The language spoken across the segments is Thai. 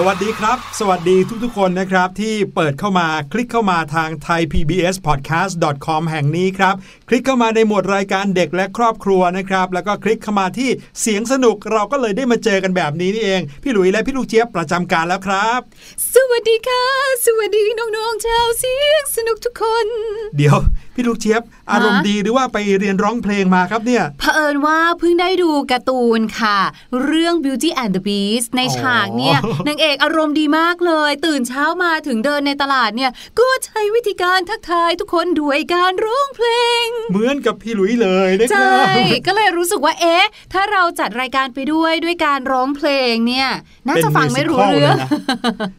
สวัสดีครับ สวัสดีทุกๆคนนะครับที่เปิดเข้ามาคลิกเข้ามาทาง thaipbspodcast.com แห่งนี้ครับ คลิกเข้ามาในหมวดรายการเด็กและครอบครัวนะครับ แล้วก็คลิกเข้ามาที่เสียงสนุกเราก็เลยได้มาเจอกันแบบนี้นี่เอง พี่หลุยและพี่ลูกเจี๊ยบประจำการแล้วครับ สวัสดีค่ะ สวัสดีน้องๆชาวเสียงสนุกทุกคน เดี๋ยว พี่ลูกเจี๊ยบอารมณ์ดีหรือว่าไปเรียนร้องเพลงมาครับเนี่ยเผอิญว่าเพิ่งได้ดูการ์ตูนค่ะ เรื่อง Beauty and the Beast ในฉากเนี่ยอ๋อนางเอกอารมณ์ดีมากเลย ตื่นเช้ามาถึงเดินในตลาดเนี่ยก็ใช้วิธีการทักทายทุกคนด้วยการร้องเพลง เหมือนกับพี่หลุยเลยนะคใช่รับก็เลยรู้สึกว่าเอ๊ะ ถ้าเราจัดรายการไปด้วยด้วยการร้องเพลงเนี่ยน่าจะฟังไม่รู้เรื่องป็น musical ลยนะ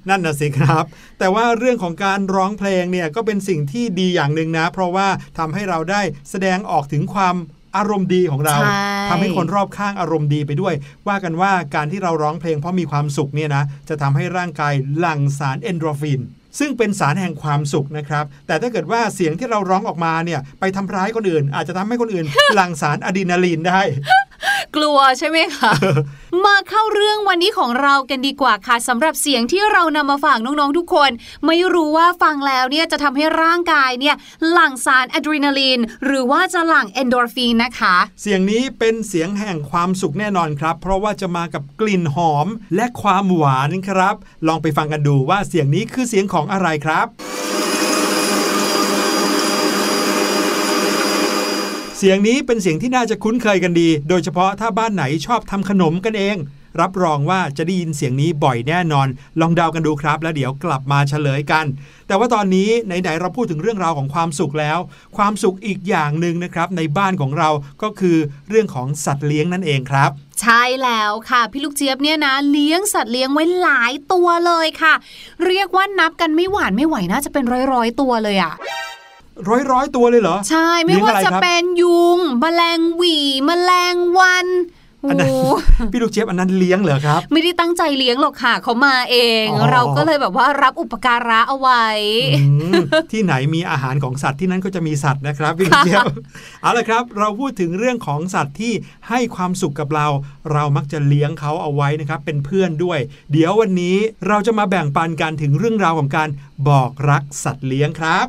นั่นน่ะสิครับ แต่ว่าเรื่องของการร้องเพลงเนี่ยก็เป็นสิ่งที่ดีอย่างหนึ่งนะ เพราะว่าทำให้เราได้แสดงออกถึงความอารมณ์ดีของเราใช่ทำให้คนรอบข้างอารมณ์ดีไปด้วย ว่ากันว่าการที่เราร้องเพลงเพราะมีความสุขเนี่ยนะจะทำให้ร่างกายหลั่งสารเอนโดรฟินซึ่งเป็นสารแห่งความสุขนะครับ แต่ถ้าเกิดว่าเสียงที่เราร้องออกมาเนี่ย ไปทำร้ายคนอื่น อาจจะทำให้คนอื่น หลั่งสารอะดรีนาลีนได้ กลัวใช่ไหมคะมาเข้าเรื่องวันนี้ของเรากันดีกว่าค่ะสำหรับเสียงที่เรานำมาฝากน้องๆทุกคน ไม่รู้ว่าฟังแล้วเนี่ยจะทำให้ร่างกายเนี่ยหลั่งสารอะดรีนาลีนหรือว่าจะหลั่งเอนโดรฟินนะคะ เสียงนี้เป็นเสียงแห่งความสุขแน่นอนครับ เพราะว่าจะมากับกลิ่นหอมและความหวานครับ ลองไปฟังกันดูว่าเสียงนี้คือเสียงของอะไรครับ เสียงนี้เป็นเสียงที่น่าจะคุ้นเคยกันดี โดยเฉพาะถ้าบ้านไหนชอบทำขนมกันเอง รับรองว่าจะได้ยินเสียงนี้บ่อยแน่นอน ลองเดากันดูครับ แล้วเดี๋ยวกลับมาเฉลยกัน แต่ว่าตอนนี้ไหนๆเราพูดถึงเรื่องราวของความสุขแล้ว ความสุขอีกอย่างหนึ่งนะครับ ในบ้านของเราก็คือเรื่องของสัตว์เลี้ยงนั่นเองครับใช่แล้วค่ะ พี่ลูกเจี๊ยบเนี่ยนะเลี้ยงสัตว์เลี้ยงไว้หลายตัวเลยค่ะ เรียกว่านับกันไม่หวานไม่ไหวน่าจะเป็นร้อยๆตัวเลยอะ ร้อยร้อยๆตัวเลยเหรอ ใช่ไม่เลี้ยงว่าอะไรจะครับเป็นยุงแมลงหวีแมลงวันโอ้อันนั้นโหพี่ลูกเจี๊ยบอันนั้นเลี้ยงเหรอครับ ไม่ได้ตั้งใจเลี้ยงหรอกค่ะเขามาเองอ๋อเราก็เลยแบบว่ารับอุปการะเอาไว้อืมที่ไหนมีอาหารของสัตว์ที่นั่นก็จะมีสัตว์นะครับพี่ลูกเจี๊ยบเอาละครับ เราพูดถึงเรื่องของสัตว์ที่ให้ความสุขกับเรา เรามักจะเลี้ยงเขาเอาไว้นะครับ เป็นเพื่อนด้วย เดี๋ยววันนี้เราจะมาแบ่งปันกันถึงเรื่องราวของการบอกรักสัตว์เลี้ยงครับ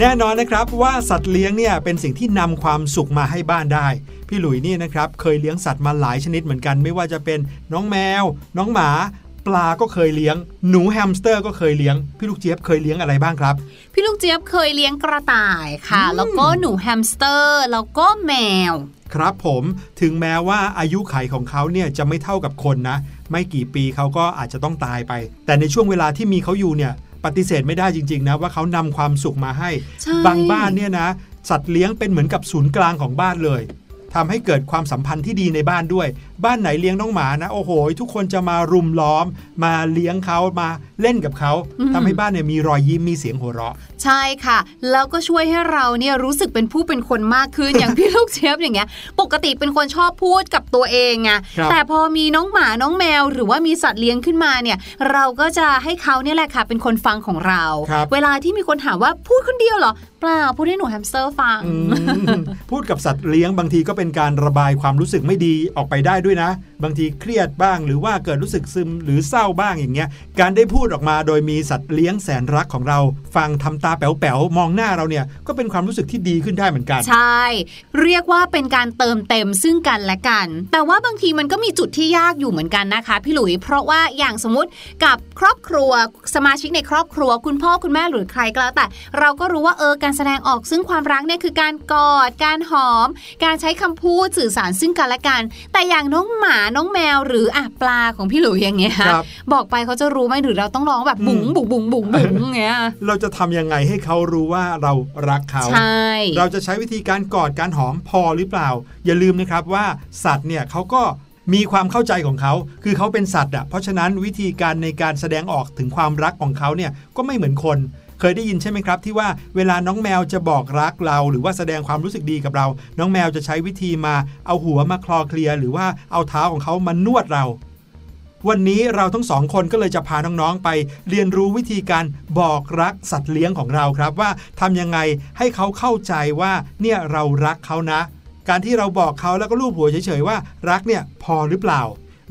แน่นอนนะครับว่าสัตว์เลี้ยงเนี่ยเป็นสิ่งที่นำความสุขมาให้บ้านได้ พี่หลุยนี่นะครับเคยเลี้ยงสัตว์มาหลายชนิดเหมือนกัน ไม่ว่าจะเป็นน้องแมว น้องหมา ปลาก็เคยเลี้ยง หนูแฮมสเตอร์ก็เคยเลี้ยง พี่ลูกเจี๊ยบเคยเลี้ยงอะไรบ้างครับ พี่ลูกเจี๊ยบเคยเลี้ยงกระต่ายค่ะ แล้วก็หนูแฮมสเตอร์แล้วก็แมว ครับผมถึงแม้ว่าอายุขัยของเขาเนี่ยจะไม่เท่ากับคนนะ ไม่กี่ปีเขาก็อาจจะต้องตายไป แต่ในช่วงเวลาที่มีเขาอยู่เนี่ย ปฏิเสธไม่ได้จริง ๆ นะ ว่าเขานำความสุขมาให้ใช่บางบ้านเนี่ยนะ สัตว์เลี้ยงเป็นเหมือนกับศูนย์กลางของบ้านเลย ทำให้เกิดความสัมพันธ์ที่ดีในบ้านด้วย บ้านไหนเลี้ยงน้องหมานะ โอ้โห ทุกคนจะมารุมล้อม มาเลี้ยงเขามาเล่นกับเขาทำให้บ้านเนี่ยมีรอยยิ้มมีเสียงหัวเราะ ใช่ค่ะ แล้วก็ช่วยให้เราเนี่ยรู้สึกเป็นผู้เป็นคนมากขึ้นอย่างพี่ลูกเจี๊ยบอย่างเงี้ย ปกติเป็นคนชอบพูดกับตัวเองไงครับแต่พอมีน้องหมาน้องแมว หรือว่ามีสัตว์เลี้ยงขึ้นมาเนี่ย เราก็จะให้เขาเนี่ยแหละค่ะ เป็นคนฟังของเราครับเวลาที่มีคนถามว่าพูดคนเดียวหรือเปล่าพูดให้หนูแฮมสเตอร์ฟังอืมพูดกับสัตว์เลี้ยงบางทีก็เป็น็นการระบายความรู้สึกไม่ดีออกไปได้ด้วยนะ บางทีเครียดบ้าง หรือว่าเกิดรู้สึกซึมหรือเศร้าบ้างอย่างเงี้ย การได้พูดออกมาโดยมีสัตว์เลี้ยงแสนรักของเรา ฟังทำตาแป๋วๆมองหน้าเราเนี่ยก็เป็นความรู้สึกที่ดีขึ้นได้เหมือนกัน ใช่ เรียกว่าเป็นการเติมเต็มซึ่งกันและกัน แต่ว่าบางทีมันก็มีจุดที่ยากอยู่เหมือนกันนะคะ พี่หลุย เพราะว่าอย่างสมมติกับครอบครัวสมาชิกในครอบครัว คุณพ่อคุณแม่หรือใครก็แล้วแต่ เราก็รู้ว่าเออการแสดงออกซึ่งความรักเนี่ยคือการกอด การหอม การใช้คำพูดสื่อสารซึ่งกันและกัน แต่อย่างน้องหมาน้องแมวหรืออะปลาของพี่หลุยอย่างเงี้ยครับบอกไปเขาจะรู้ไหมหรือเราต้องร้องแบบบุ๋งบุ๋งบุ๋งบุ๋งบุ๋งอย่างเงี้ยเราจะทำยังไงให้เขารู้ว่าเรารักเขาใช่เราจะใช้วิธีการกอดการหอมพอหรือเปล่า อย่าลืมนะครับว่าสัตว์เนี่ยเขาก็มีความเข้าใจของเขา คือเขาเป็นสัตว์อะ เพราะฉะนั้นวิธีการในการแสดงออกถึงความรักของเขาเนี่ยก็ไม่เหมือนคน เคยได้ยินใช่ไหมครับ ที่ว่าเวลาน้องแมวจะบอกรักเรา หรือว่าแสดงความรู้สึกดีกับเรา น้องแมวจะใช้วิธีมาเอาหัวมาคลอเคลียหรือว่าเอาเท้าของเขามานวดเรา วันนี้เราทั้งสองคนก็เลยจะพาน้องๆไปเรียนรู้วิธีการบอกรักสัตว์เลี้ยงของเราครับว่าทำยังไงให้เขาเข้าใจว่าเนี่ยเรารักเขานะ การที่เราบอกเขาแล้วก็ลูบหัวเฉยๆว่า รักเนี่ยพอหรือเปล่า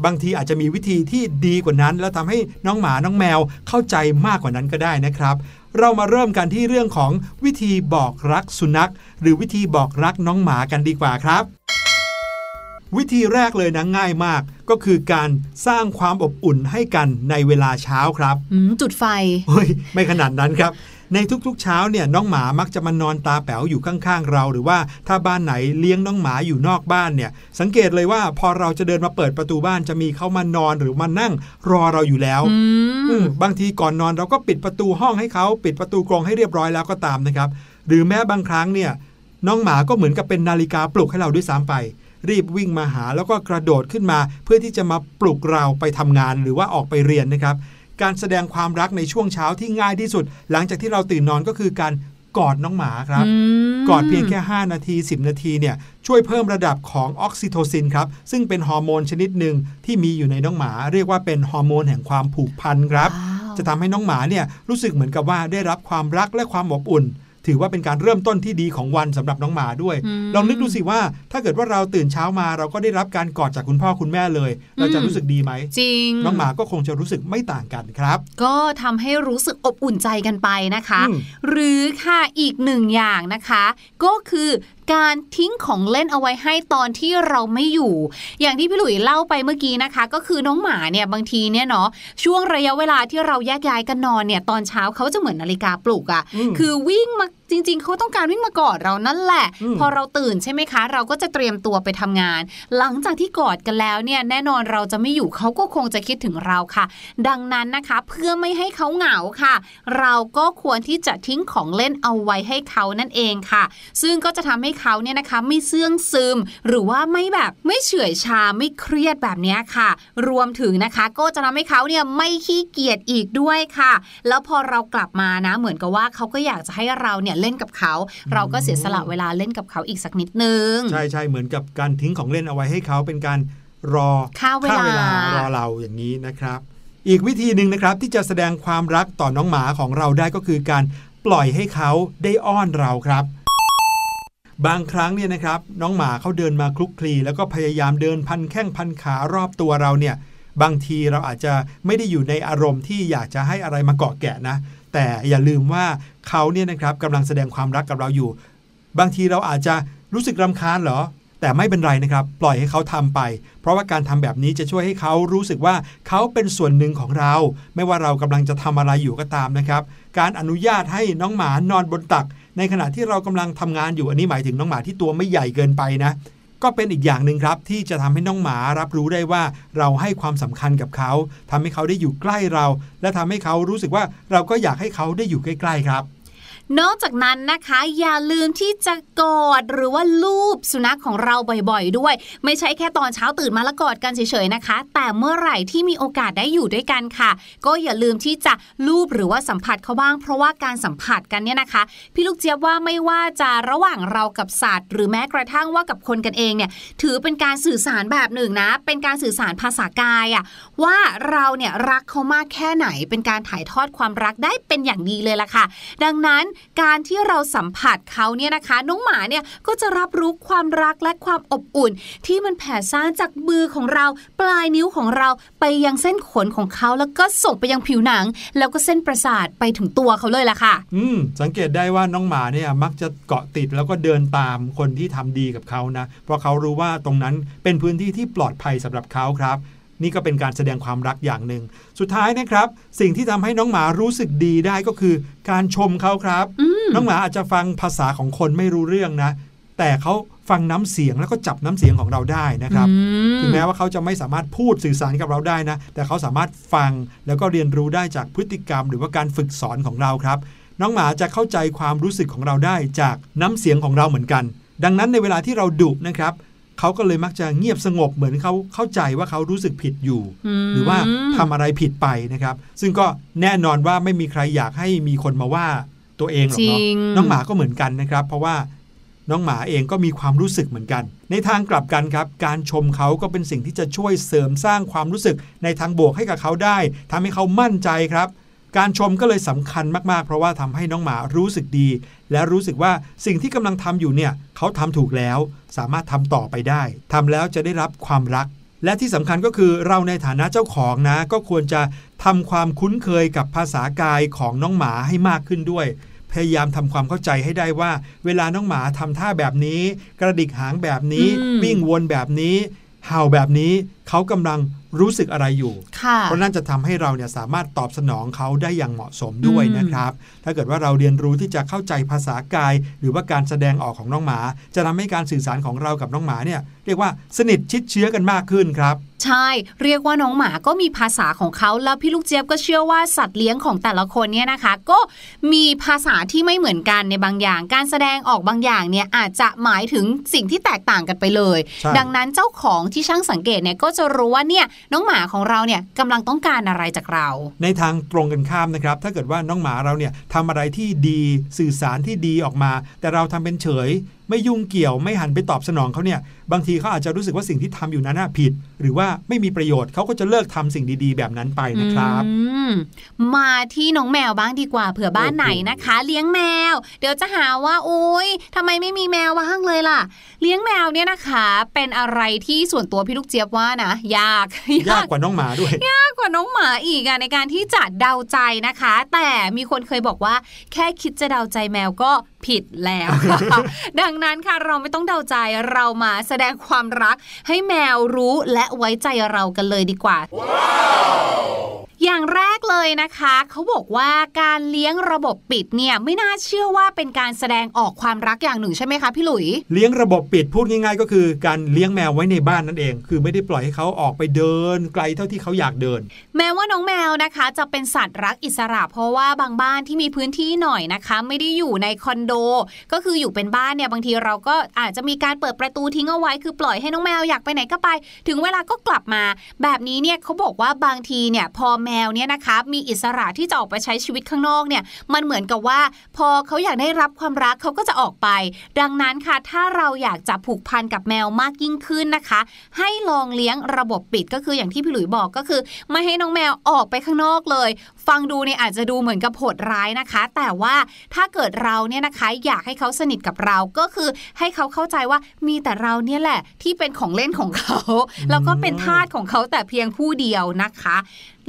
บางทีอาจจะมีวิธีที่ดีกว่านั้น แล้วทำให้น้องหมาน้องแมวเข้าใจมากกว่านั้นก็ได้นะครับ เรามาเริ่มกันที่เรื่องของวิธีบอกรักสุนัข หรือวิธีบอกรักน้องหมากันดีกว่าครับ วิธีแรกเลยนะง่ายมากก็คือการสร้างความอบอุ่นให้กันในเวลาเช้าครับอืมจุดไฟเฮ้ยไม่ขนาดนั้นครับ ในทุกๆเช้าเนี่ยน้องหมามักจะมานอนตาแป๋วอยู่ข้างๆเรา หรือว่าถ้าบ้านไหนเลี้ยงน้องหมาอยู่นอกบ้านเนี่ยสังเกตเลยว่าพอเราจะเดินมาเปิดประตูบ้านจะมีเขามานอนหรือมานั่งรอเราอยู่แล้วอือืมมบางทีก่อนนอนเราก็ปิดประตูห้องให้เขาปิดประตูกรงให้เรียบร้อยแล้วก็ตามนะครับ หรือแม้บางครั้งเนี่ยน้องหมาก็เหมือนกับเป็นนาฬิกาปลุกให้เราด้วยซ้ำไปรีบวิ่งมาหาแล้วก็กระโดดขึ้นมา เพื่อที่จะมาปลุกเราไปทำงานหรือว่าออกไปเรียนนะครับ การแสดงความรักในช่วงเช้าที่ง่ายที่สุด หลังจากที่เราตื่นนอนก็คือการกอดน้องหมาครับมกอดเพียงแค่ 5 นาที 10 นาทีเนี่ยช่วยเพิ่มระดับของออกซิโทซินครับ ซึ่งเป็นฮอร์โมนชนิดหนึ่งที่มีอยู่ในน้องหมา เรียกว่าเป็นฮอร์โมนแห่งความผูกพันครับว้าวจะทำให้น้องหมาเนี่ยรู้สึกเหมือนกับว่าได้รับความรักและความอบอุ่น ถือว่าเป็นการเริ่มต้นที่ดีของวันสำหรับน้องหมาด้วยอืมลองนึกดูสิว่า ถ้าเกิดว่าเราตื่นเช้ามาเราก็ได้รับการกอดจากคุณพ่อคุณแม่เลย เราจะอืมรู้สึกดีไหมจริง น้องหมาก็คงจะรู้สึกไม่ต่างกันครับ ก็ทำให้รู้สึกอบอุ่นใจกันไปนะคะอืมหรือค่ะอีกหนึ่งอย่างนะคะ ก็คือการทิ้งของเล่นเอาไว้ให้ตอนที่เราไม่อยู่ อย่างที่พี่หลุยเล่าไปเมื่อกี้นะคะ ก็คือน้องหมาเนี่ยบางทีเนี่ยเนาะช่วงระยะเวลาที่เราแยกย้ายกันนอนเนี่ยตอนเช้าเขาจะเหมือนนาฬิกาปลุกอะ่ะอืมคือวิ่งมา จริง ๆเขาต้องการวิ่งมากอดเรานั่นแหละอืมพอเราตื่นใช่ไหมคะ เราก็จะเตรียมตัวไปทำงาน หลังจากที่กอดกันแล้วเนี่ยแน่นอนเราจะไม่อยู่เขาก็คงจะคิดถึงเราค่ะ ดังนั้นนะคะเพื่อไม่ให้เขาเหงาค่ะ เราก็ควรที่จะทิ้งของเล่นเอาไว้ให้เขานั่นเองค่ะ ซึ่งก็จะทำให้เขาเนี่ยนะคะไม่เสื่องซึม หรือว่าไม่แบบไม่เฉื่อยชาไม่เครียดแบบเนี้ยค่ะ รวมถึงนะคะก็จะทำให้เขาเนี่ยไม่ขี้เกียจอีกด้วยค่ะ แล้วพอเรากลับมานะเหมือนกับว่าเขาก็อยากจะให้เราเนี่ยเล่นกับเขา เราก็เสียสละเวลาเล่นกับเขาอีกสักนิดนึง ใช่ใช่เหมือนกับการทิ้งของเล่นเอาไว้ให้เขาเป็นการรอฆ่าเวลารอเราอย่างนี้นะครับ อีกวิธีหนึ่งนะครับที่จะแสดงความรักต่อน้องหมาของเราได้ก็คือการปล่อยให้เขาได้อ้อนเราครับบางครั้งเนี่ยนะครับน้องหมาเขาเดินมาคลุกคลีแล้วก็พยายามเดินพันแข้งพันขารอบตัวเราเนี่ยบางทีเราอาจจะไม่ได้อยู่ในอารมณ์ที่อยากจะให้อะไรมาเกาะแกะนะ แต่อย่าลืมว่าเขาเนี่ยนะครับกำลังแสดงความรักกับเราอยู่ บางทีเราอาจจะรู้สึกรำคาญเหรอ แต่ไม่เป็นไรนะครับ ปล่อยให้เขาทำไป เพราะว่าการทำแบบนี้จะช่วยให้เขารู้สึกว่าเขาเป็นส่วนหนึ่งของเรา ไม่ว่าเรากำลังจะทำอะไรอยู่ก็ตามนะครับ การอนุญาตให้น้องหมานอนบนตัก ในขณะที่เรากำลังทำงานอยู่อันนี้หมายถึงน้องหมาที่ตัวไม่ใหญ่เกินไปนะ ก็เป็นอีกอย่างหนึ่งครับ ที่จะทำให้น้องหมารับรู้ได้ว่าเราให้ความสำคัญกับเขาทำให้เขาได้อยู่ใกล้เรา และทำให้เขารู้สึกว่าเราก็อยากให้เขาได้อยู่ใกล้ ๆ ครับ นอกจากนั้นนะคะ อย่าลืมที่จะกอดหรือว่าลูบสุนัขของเราบ่อยๆ ด้วย ไม่ใช่แค่ตอนเช้าตื่นมาแล้วกอดกันเฉยๆนะคะ แต่เมื่อไหร่ที่มีโอกาสได้อยู่ด้วยกันค่ะ ก็อย่าลืมที่จะลูบหรือว่าสัมผัสเขาบ้าง เพราะว่าการสัมผัสกันเนี่ยนะคะ พี่ลูกเจี๊ยบว่าไม่ว่าจะระหว่างเรากับสัตว์ หรือแม้กระทั่งว่ากับคนกันเองเนี่ยถือเป็นการสื่อสารแบบหนึ่งนะ เป็นการสื่อสารภาษากายอะว่าเราเนี่ยรักเขามากแค่ไหน เป็นการถ่ายทอดความรักได้เป็นอย่างดีเลยล่ะค่ะ ดังนั้นการที่เราสัมผัสเขาเนี่ยนะคะ น้องหมาเนี่ยก็จะรับรู้ความรักและความอบอุ่น ที่มันแผ่ซ่านจากมือของเรา ปลายนิ้วของเราไปยังเส้นขนของเขาแล้วก็ส่งไปยังผิวหนัง แล้วก็เส้นประสาทไปถึงตัวเขาเลยล่ะค่ะ อืมสังเกตได้ว่าน้องหมาเนี่ยมักจะเกาะติดแล้วก็เดินตามคนที่ทำดีกับเขานะ เพราะเขารู้ว่าตรงนั้นเป็นพื้นที่ที่ปลอดภัยสำหรับเขาครับ นี่ก็เป็นการแสดงความรักอย่างหนึ่ง สุดท้ายนะครับ สิ่งที่ทำให้น้องหมารู้สึกดีได้ก็คือ การชมเขาครับอืมน้องหมาอาจจะฟังภาษาของคนไม่รู้เรื่องนะ แต่เขาฟังน้ำเสียงแล้วก็จับน้ำเสียงของเราได้นะครับอืมถึงแม้ว่าเขาจะไม่สามารถพูดสื่อสารกับเราได้นะ แต่เขาสามารถฟังแล้วก็เรียนรู้ได้จากพฤติกรรม หรือว่าการฝึกสอนของเราครับ น้องหมาจะเข้าใจความรู้สึกของเราได้จากน้ำเสียงของเราเหมือนกัน ดังนั้นในเวลาที่เราดุนะครับ เขาก็เลยมักจะเงียบสงบเหมือนเขาเข้าใจว่าเขารู้สึกผิดอยู่มหรือว่าทำอะไรผิดไปนะครับ ซึ่งก็แน่นอนว่าไม่มีใครอยากให้มีคนมาว่าตัวเองหรอกจริเนาะงน้องหมาก็เหมือนกันนะครับ เพราะว่าน้องหมาเองก็มีความรู้สึกเหมือนกัน ในทางกลับกันครับ การชมเขาก็เป็นสิ่งที่จะช่วยเสริมสร้างความรู้สึกในทางบวกให้กับเขาได้ทำให้เขามั่นใจครับ การชมก็เลยสำคัญมากๆ เพราะว่าทำให้น้องหมารู้สึกดี และรู้สึกว่าสิ่งที่กำลังทำอยู่เนี่ยเขาทำถูกแล้ว สามารถทำต่อไปได้ทำแล้วจะได้รับความรัก และที่สำคัญก็คือเราในฐานะเจ้าของนะ ก็ควรจะทำความคุ้นเคยกับภาษากายของน้องหมาให้มากขึ้นด้วย พยายามทำความเข้าใจให้ได้ว่า เวลาน้องหมาทำท่าแบบนี้ กระดิกหางแบบนี้อืมวิ่งวนแบบนี้ เห่าแบบนี้เขากำลังรู้สึกอะไรอยู่ค่ะเพราะนั่นจะทำให้เราเนี่ยสามารถตอบสนองเขาได้อย่างเหมาะสมด้วยอืมนะครับ ถ้าเกิดว่าเราเรียนรู้ที่จะเข้าใจภาษากาย หรือว่าการแสดงออกของน้องหมา จะทำให้การสื่อสารของเรากับน้องหมาเนี่ยเรียกว่าสนิทชิดเชื้อกันมากขึ้นครับ ใช่ เรียกว่าน้องหมาก็มีภาษาของเขา แล้วพี่ลูกเจี๊ยบก็เชื่อว่าสัตว์เลี้ยงของแต่ละคนเนี่ยนะคะ ก็มีภาษาที่ไม่เหมือนกันในบางอย่าง การแสดงออกบางอย่างเนี่ยอาจจะหมายถึงสิ่งที่แตกต่างกันไปเลยใช่ดังนั้นเจ้าของที่ช่างสังเกตเนี่ยก็จะรู้ว่าเนี่ยน้องหมาของเราเนี่ยกำลังต้องการอะไรจากเรา ในทางตรงกันข้ามนะครับ ถ้าเกิดว่าน้องหมาเราเนี่ยทำอะไรที่ดีสื่อสารที่ดีออกมา แต่เราทำเป็นเฉยไม่ยุ่งเกี่ยวไม่หันไปตอบสนองเขาเนี่ยบางทีเขาอาจจะรู้สึกว่าสิ่งที่ทำอยู่นั้นน่ะผิด หรือว่าไม่มีประโยชน์เขาก็จะเลิกทำสิ่งดีๆ แบบนั้นไปนะครับอืมมาที่น้องแมวบ้างดีกว่าเผื่อบ้านไหนนะคะ เลี้ยงแมว เดี๋ยวจะหาว่าโอ๊ยทำไมไม่มีแมวบ้างเลยล่ะ เลี้ยงแมวเนี่ยนะคะ เป็นอะไรที่ส่วนตัวพี่ลูกเจี๊ยบว่านะยากยากกว่าน้องหมาด้วยยากกว่าน้องหมาอีกอะในการที่จะเดาใจนะคะ แต่มีคนเคยบอกว่าแค่คิดจะเดาใจแมวก็ ผิดแล้ว ดังนั้นค่ะเราไม่ต้องเดาใจเรามาแสดงความรักให้แมวรู้และไว้ใจเรากันเลยดีกว่า อย่างแรกเลยนะคะเขาบอกว่าการเลี้ยงระบบปิดเนี่ยไม่น่าเชื่อว่าเป็นการแสดงออกความรักอย่างหนึ่งใช่ไหมคะพี่หลุย เลี้ยงระบบปิดพูดง่าย ๆ ก็คือการเลี้ยงแมวไว้ในบ้านนั่นเอง คือไม่ได้ปล่อยให้เขาออกไปเดิน ไกลเท่าที่เขาอยากเดิน แม้ว่าน้องแมวนะคะ จะเป็นสัตว์รักอิสระ เพราะว่าบางบ้านที่มีพื้นที่หน่อยนะคะ ไม่ได้อยู่ในคอนโด ก็คืออยู่เป็นบ้านเนี่ยบางทีเราก็อาจจะมีการเปิดประตูทิ้งเอาไว้ คือปล่อยให้น้องแมวอยากไปไหนก็ไป ถึงเวลาก็กลับมา แบบนี้เนี่ยเขาบอกว่าบางทีเนี่ยพอแมมวเนี่ยนะคะมีอิสระที่จะออกไปใช้ชีวิตข้างนอกเนี่ยมันเหมือนกับว่า พอเขาอยากได้รับความรักเขาก็จะออกไป ดังนั้นค่ะถ้าเราอยากจะผูกพันกับแมวมากยิ่งขึ้นนะคะ ให้ลองเลี้ยงระบบปิดก็คืออย่างที่พี่หลุยบอกก็คือ ไม่ให้น้องแมวออกไปข้างนอกเลย ฟังดูเนี่ยอาจจะดูเหมือนกับโหดร้ายนะคะ แต่ว่าถ้าเกิดเราเนี่ยนะคะอยากให้เขาสนิทกับเราก็คือให้เขาเข้าใจว่ามีแต่เราเนี่ยแหละที่เป็นของเล่นของเขา แล้วก็เป็นทาสของเขาแต่เพียงผู้เดียวนะคะ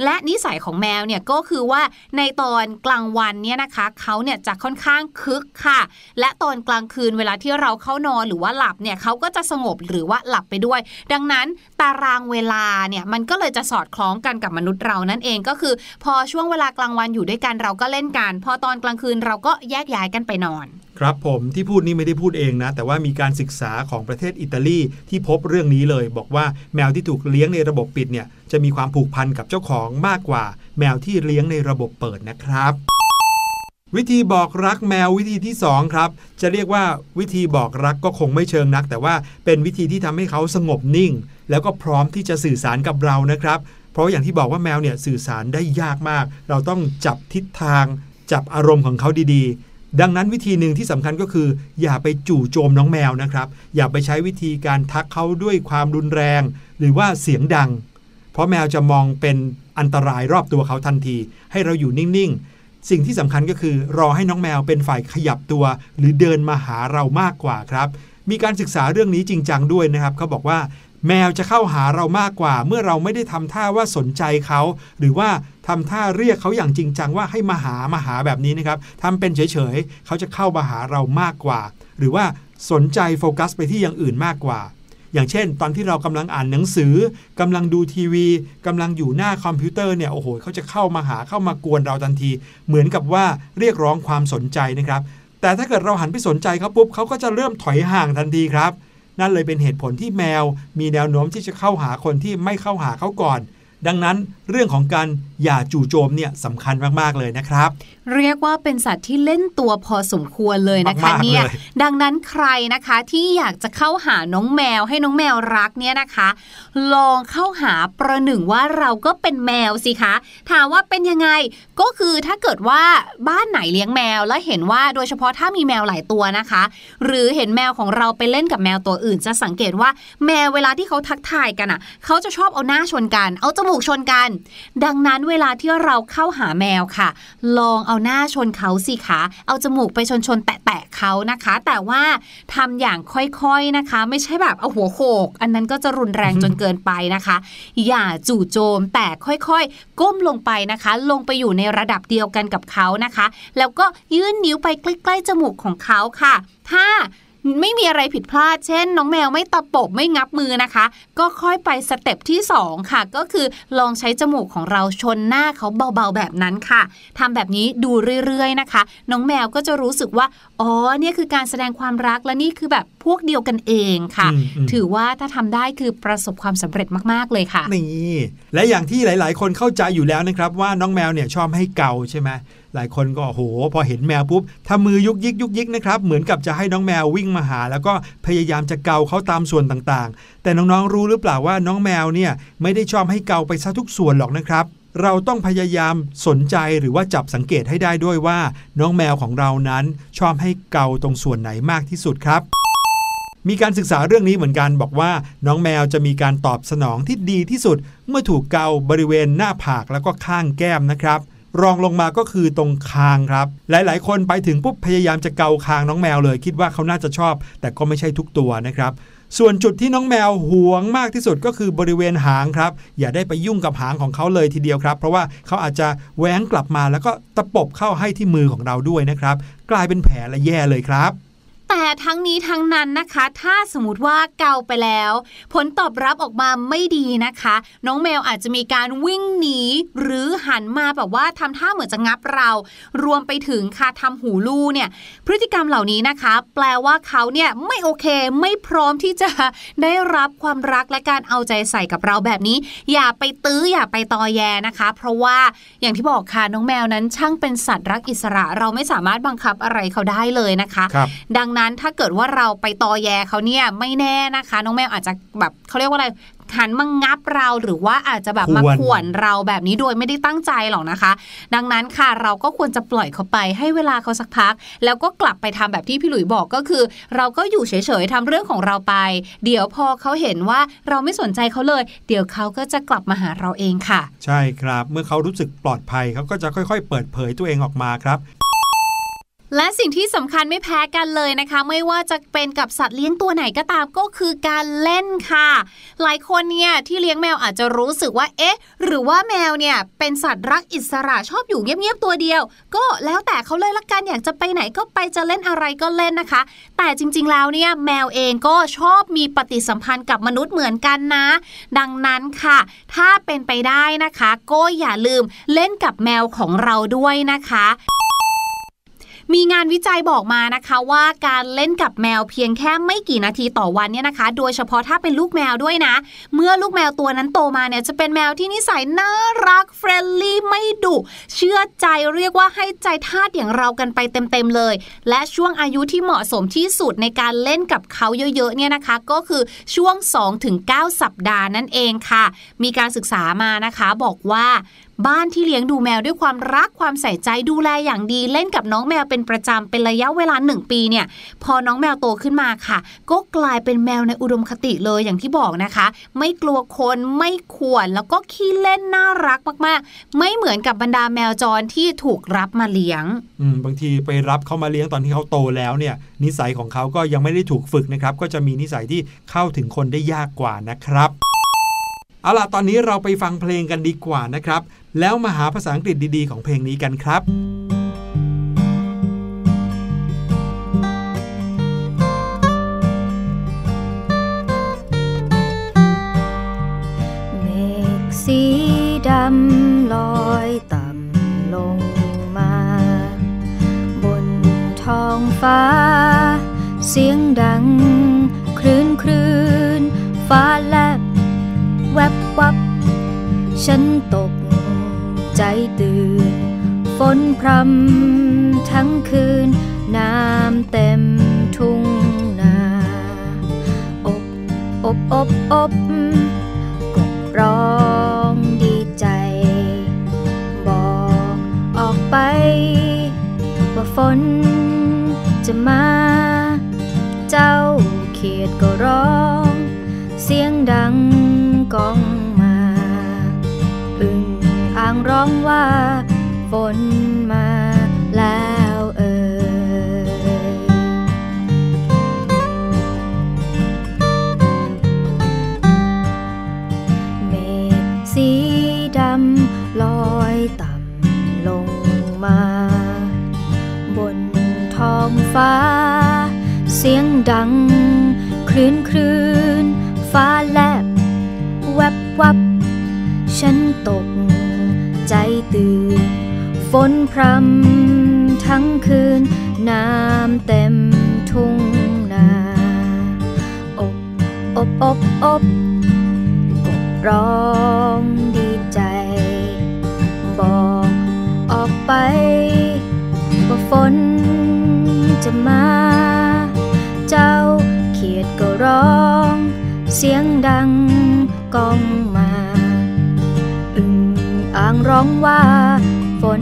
และนิสัยของแมวเนี่ยก็คือว่าในตอนกลางวันเนี่ยนะคะเขาเนี่ยจะค่อนข้างคึกค่ะ และตอนกลางคืนเวลาที่เราเข้านอนหรือว่าหลับเนี่ยเขาก็จะสงบหรือว่าหลับไปด้วย ดังนั้นตารางเวลาเนี่ยมันก็เลยจะสอดคล้องกันกับมนุษย์เรานั่นเองก็คือ พอช่วงเวลากลางวันอยู่ด้วยกันเราก็เล่นกัน พอตอนกลางคืนเราก็แยกย้ายกันไปนอน ครับผมที่พูดนี่ไม่ได้พูดเองนะ แต่ว่ามีการศึกษาของประเทศอิตาลีที่พบเรื่องนี้เลย บอกว่าแมวที่ถูกเลี้ยงในระบบปิดเนี่ยจะมีความผูกพันกับเจ้าของมากกว่า แมวที่เลี้ยงในระบบเปิดนะครับ วิธีบอกรักแมววิธีที่สองครับ จะเรียกว่าวิธีบอกรักก็คงไม่เชิงนัก แต่ว่าเป็นวิธีที่ทำให้เขาสงบนิ่ง แล้วก็พร้อมที่จะสื่อสารกับเรานะครับ เพราะอย่างที่บอกว่าแมวเนี่ยสื่อสารได้ยากมาก เราต้องจับทิศทาง จับอารมณ์ของเขาดีๆ ดังนั้นวิธีหนึ่งที่สำคัญก็คือ อย่าไปจู่โจมน้องแมวนะครับ อย่าไปใช้วิธีการทักเขาด้วยความรุนแรง หรือว่าเสียงดัง เพราะแมวจะมองเป็นอันตรายรอบตัวเขาทันที ให้เราอยู่นิ่งๆ สิ่งที่สำคัญก็คือรอให้น้องแมวเป็นฝ่ายขยับตัว หรือเดินมาหาเรามากกว่าครับ มีการศึกษาเรื่องนี้จริงจังด้วยนะครับเขาบอกว่า แมวจะเข้าหาเรามากกว่า เมื่อเราไม่ได้ทำท่าว่าสนใจเขา หรือว่าทำท่าเรียกเขาอย่างจริงจังว่าให้มาหามาหาแบบนี้นะครับทำเป็นเฉยๆเขาจะเข้ามาหาเรามากกว่า หรือว่าสนใจโฟกัสไปที่อย่างอื่นมากกว่า อย่างเช่น ตอนที่เรากำลังอ่านหนังสือกำลังดูทีวีกำลังอยู่หน้าคอมพิวเตอร์เนี่ยโอ้โหเขาจะเข้ามาหาเข้ามากวนเราทันที เหมือนกับว่าเรียกร้องความสนใจนะครับแต่ถ้าเกิดเราหันไปสนใจเขาปุ๊บเขาก็จะเริ่มถอยห่างทันทีครับ นั่นเลยเป็นเหตุผลที่แมวมีแนวโน้มที่จะเข้าหาคนที่ไม่เข้าหาเขาก่อน ดังนั้นเรื่องของการอย่าจู่โจมเนี่ยสำคัญมากๆเลยนะครับ เรียกว่าเป็นสัตว์ที่เล่นตัวพอสมควรเลยนะคะมากๆเนี่ยเลยดังนั้นใครนะคะที่อยากจะเข้าหาน้องแมวให้น้องแมวรักเนี่ยนะคะ ลองเข้าหาประหนึ่งว่าเราก็เป็นแมวสิคะถามว่าเป็นยังไงก็คือถ้าเกิดว่าบ้านไหนเลี้ยงแมวแล้วเห็นว่าโดยเฉพาะถ้ามีแมวหลายตัวนะคะ หรือเห็นแมวของเราไปเล่นกับแมวตัวอื่น จะสังเกตว่าแมวเวลาที่เขาทักทายกันอะ เขาจะชอบเอาหน้าชนกัน เอาจมูกชนกัน ดังนั้นเวลาที่เราเข้าหาแมวค่ะ ลองเอาาหน้าชนเขาสิคะ เอาจมูกไปชนชนๆแตะๆเขานะคะ แต่ว่าทำอย่างค่อยๆนะคะ ไม่ใช่แบบเอาหัวโขก อันนั้นก็จะรุนแรงจนเกินไปนะคะ อย่าจู่โจมแต่ค่อยๆ ก้มลงไปนะคะ ลงไปอยู่ในระดับเดียวกันกับเขานะคะ แล้วก็ยื่นนิ้วไปใกล้ๆจมูกของเขาค่ะ ถ้า ไม่มีอะไรผิดพลาด เช่น น้องแมวไม่ตะปบไม่งับมือนะคะ ก็ค่อยไปสเต็ปที่ 2 ค่ะ ก็คือลองใช้จมูกของเราชนหน้าเขาเบาๆแบบนั้นค่ะทำแบบนี้ดูเรื่อยๆนะคะ น้องแมวก็จะรู้สึกว่า อ๋อเนี่ยคือการแสดงความรักและนี่คือแบบพวกเดียวกันเองค่ะอืมอืมถือว่าถ้าทำได้คือประสบความสำเร็จมากๆเลยค่ะนี่และอย่างที่หลาย ๆ คนเข้าใจอยู่แล้วนะครับว่าน้องแมวเนี่ยชอบให้เกาใช่ไหม หลายคนก็โอ้โหพอเห็นแมวปุ๊บทำมือยุกยิกยุกยิกนะครับเหมือนกับจะให้น้องแมววิ่งมาหา แล้วก็พยายามจะเกาเขาตามส่วนต่างๆ แต่น้องๆรู้หรือเปล่าว่าน้องแมวเนี่ยไม่ได้ชอบให้เกาไปซะทุกส่วนหรอกนะครับเราต้องพยายามสนใจหรือว่าจับสังเกตให้ได้ด้วยว่า น้องแมวของเรานั้นชอบให้เกาตรงส่วนไหนมากที่สุดครับ มีการศึกษาเรื่องนี้เหมือนกันบอกว่า น้องแมวจะมีการตอบสนองที่ดีที่สุด เมื่อถูกเกาบริเวณหน้าผากแล้วก็ข้างแก้มนะครับ รองลงมาก็คือตรงคางครับ หลายๆ คนไปถึงปุ๊บพยายามจะเกาคางน้องแมวเลย คิดว่าเขาน่าจะชอบ แต่ก็ไม่ใช่ทุกตัวนะครับส่วนจุดที่น้องแมวหวงมากที่สุดก็คือบริเวณหางครับ อย่าได้ไปยุ่งกับหางของเขาเลยทีเดียวครับ เพราะว่าเขาอาจจะแหวงกลับมาแล้วก็ตะปบเข้าให้ที่มือของเราด้วยนะครับ กลายเป็นแผลและแย่เลยครับ แต่ทั้งนี้ทั้งนั้นนะคะ ถ้าสมมติว่าเกาไปแล้ว ผลตอบรับออกมาไม่ดีนะคะ น้องแมวอาจจะมีการวิ่งหนี หรือหันมาแบบว่าทำท่าเหมือนจะงับเรา รวมไปถึงค่ะทำหูลู่เนี่ย พฤติกรรมเหล่านี้นะคะ แปลว่าเขาเนี่ยไม่โอเคไม่พร้อมที่จะได้รับความรักและการเอาใจใส่กับเราแบบนี้ อย่าไปตื้ออย่าไปตอแยนะคะ เพราะว่าอย่างที่บอกค่ะน้องแมวนั้นช่างเป็นสัตว์รักอิสระ เราไม่สามารถบังคับอะไรเขาได้เลยนะคะครับดังนั้นถ้าเกิดว่าเราไปตอแยเขาเนี่ยไม่แน่นะคะ น้องแมวอาจจะแบบเขาเรียกว่าอะไรหันมางับเราหรือว่าอาจจะแบบมาข่วนข่วนเราแบบนี้โดยไม่ได้ตั้งใจหรอกนะคะ ดังนั้นค่ะเราก็ควรจะปล่อยเขาไปให้เวลาเขาสักพัก แล้วก็กลับไปทำแบบที่พี่หลุยบอกก็คือ เราก็อยู่เฉยๆทำเรื่องของเราไป เดี๋ยวพอเขาเห็นว่าเราไม่สนใจเขาเลย เดี๋ยวเขาก็จะกลับมาหาเราเองค่ะ ใช่ครับ เมื่อเขารู้สึกปลอดภัยเขาก็จะค่อยๆ เปิดเผยตัวเองออกมาครับ และสิ่งที่สำคัญไม่แพ้กันเลยนะคะ ไม่ว่าจะเป็นกับสัตว์เลี้ยงตัวไหนก็ตามก็คือการเล่นค่ะ หลายคนเนี่ยที่เลี้ยงแมวอาจจะรู้สึกว่าเอ๊ะ หรือว่าแมวเนี่ยเป็นสัตว์รักอิสระชอบอยู่เงียบๆตัวเดียว ก็แล้วแต่เขาเลยละกันอยากจะไปไหนก็ไปจะเล่นอะไรก็เล่นนะคะ แต่จริงๆแล้วเนี่ยแมวเองก็ชอบมีปฏิสัมพันธ์กับมนุษย์เหมือนกันนะ ดังนั้นค่ะ ถ้าเป็นไปได้นะคะ ก็อย่าลืมเล่นกับแมวของเราด้วยนะคะ มีงานวิจัยบอกมานะคะว่าการเล่นกับแมวเพียงแค่ไม่กี่นาทีต่อวันเนี่ยนะคะ โดยเฉพาะถ้าเป็นลูกแมวด้วยนะ เมื่อลูกแมวตัวนั้นโตมาเนี่ยจะเป็นแมวที่นิสัยน่ารัก friendly ไม่ดุเชื่อใจเรียกว่าให้ใจทาสอย่างเรากันไปเต็มๆเลย และช่วงอายุที่เหมาะสมที่สุดในการเล่นกับเขาเยอะๆเนี่ยนะคะ ก็คือช่วง 2-9 สัปดาห์นั่นเองค่ะ มีการศึกษามานะคะบอกว่า บ้านที่เลี้ยงดูแมวด้วยความรักความใส่ใจดูแลอย่างดีเล่นกับน้องแมวเป็นประจำเป็นระยะเวลาหนึ่งปีเนี่ย พอน้องแมวโตขึ้นมาค่ะ ก็กลายเป็นแมวในอุดมคติเลยอย่างที่บอกนะคะ ไม่กลัวคนไม่ขวนแล้วก็ขี้เล่นน่ารักมากๆ ไม่เหมือนกับบรรดาแมวจรที่ถูกรับมาเลี้ยงอืมบางทีไปรับเขามาเลี้ยงตอนที่เขาโตแล้วเนี่ยนิสัยของเขาก็ยังไม่ได้ถูกฝึกนะครับก็จะมีนิสัยที่เข้าถึงคนได้ยากกว่านะครับ เอาล่ะตอนนี้เราไปฟังเพลงกันดีกว่านะครับ แล้วมาหาภาษาอังกฤษดีๆ ของเพลงนี้กันครับ เมฆสีดำลอยต่ำลงมา บนท้องฟ้า เสียงดัง คลื่นคลื่นฟ้าแลบ แวบวับ ฉันตกใจตื่นฝฝนพรำทั้งคืน น้ำเต็มทุ่งนาอบอบอบอบกบร้องดีใจ บอกออกไป ว่าฝนจะมา เจ้าเขียดก็ร้อง เสียงดัง ก้องมาอึ่งอ่างร้องว่า ฝนมาแล้วเอ่ยเมฆสีดำลอยต่ำลงมา บนท้องฟ้า เสียงดัง คลื่นคลื่นฟ้าแลบ แวบวับ ฉันตกใจตื่น ฝนพรำทั้งคืน น้ำเต็มทุ่งนาอบอบอบอบกบร้องดีใจ บอกออกไป ว่าฝนจะมา เจ้าเขียดก็ร้อง เสียงดัง ก้องมา อึ่งอ่างร้องว่าฝน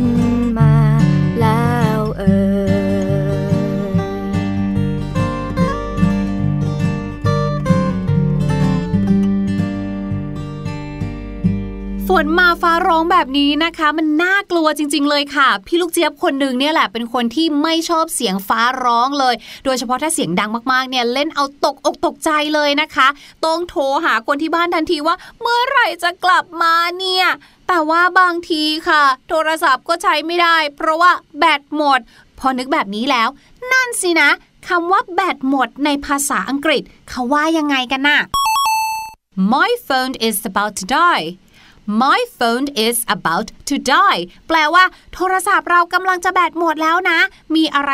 นมาฟ้าร้องแบบนี้นะคะ มันน่ากลัวจริง ๆ เลยค่ะ พี่ลูกเจี๊ยบคนหนึ่งเนี่ยแหละเป็นคนที่ไม่ชอบเสียงฟ้าร้องเลย โดยเฉพาะถ้าเสียงดังมากๆเนี่ยเล่นเอาตกอกตกใจเลยนะคะต้องโทรหาคนที่บ้านทันทีว่า เมื่อไหร่จะกลับมาเนี่ยแต่ว่าบางทีค่ะ โทรศัพท์ก็ใช้ไม่ได้ เพราะว่าแบตหมด พอนึกแบบนี้แล้ว นั่นสินะคำว่าแบตหมดในภาษาอังกฤษ เขาว่ายังไงกันน่ะ My phone is about to die My phone is about to die แปลว่า โทรศัพท์เรากำลังจะแบตหมดแล้วนะ มีอะไร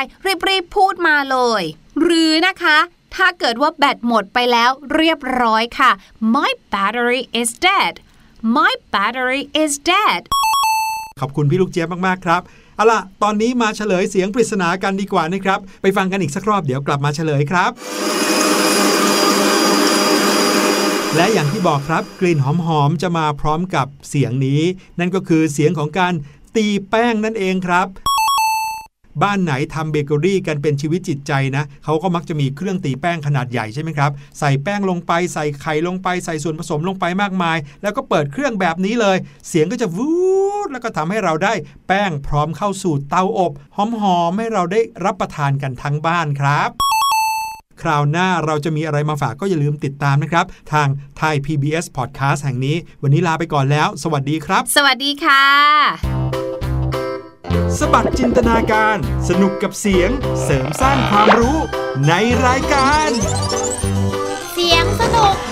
รีบๆพูดมาเลย หรือนะคะถ้าเกิดว่าแบตหมดไปแล้วเรียบร้อยค่ะ My battery is dead My battery is dead ขอบคุณพี่ลูกเจี๊ยบมาก ๆ ครับเอาล่ะ ตอนนี้มาเฉลยเสียงปริศนากันดีกว่านะครับ ไปฟังกันอีกสักรอบเดี๋ยวกลับมาเฉลยครับ และอย่างที่บอกครับกลิ่นหอมๆ จะมาพร้อมกับเสียงนี้ นั่นก็คือเสียงของการตีแป้งนั่นเองครับ บ้านไหนทำเบเกอรี่กันเป็นชีวิตจิตใจนะเขาก็มักจะมีเครื่องตีแป้งขนาดใหญ่ใช่ไหมครับ ใส่แป้งลงไปใส่ไข่ลงไปใส่ส่วนผสมลงไปมากมาย แล้วก็เปิดเครื่องแบบนี้เลย เสียงก็จะวูดแล้วก็ทำให้เราได้แป้งพร้อมเข้าสู่เตาอบหอมๆให้เราได้รับประทานกันทั้งบ้านครับ คราวหน้าเราจะมีอะไรมาฝากก็อย่าลืมติดตามนะครับ ทางไทย PBS Podcast แห่งนี้ วันนี้ลาไปก่อนแล้ว สวัสดีครับ สวัสดีค่ะ สบัดจินตนาการ สนุกกับเสียง เสริมสร้างความรู้ในรายการ เสียงสนุก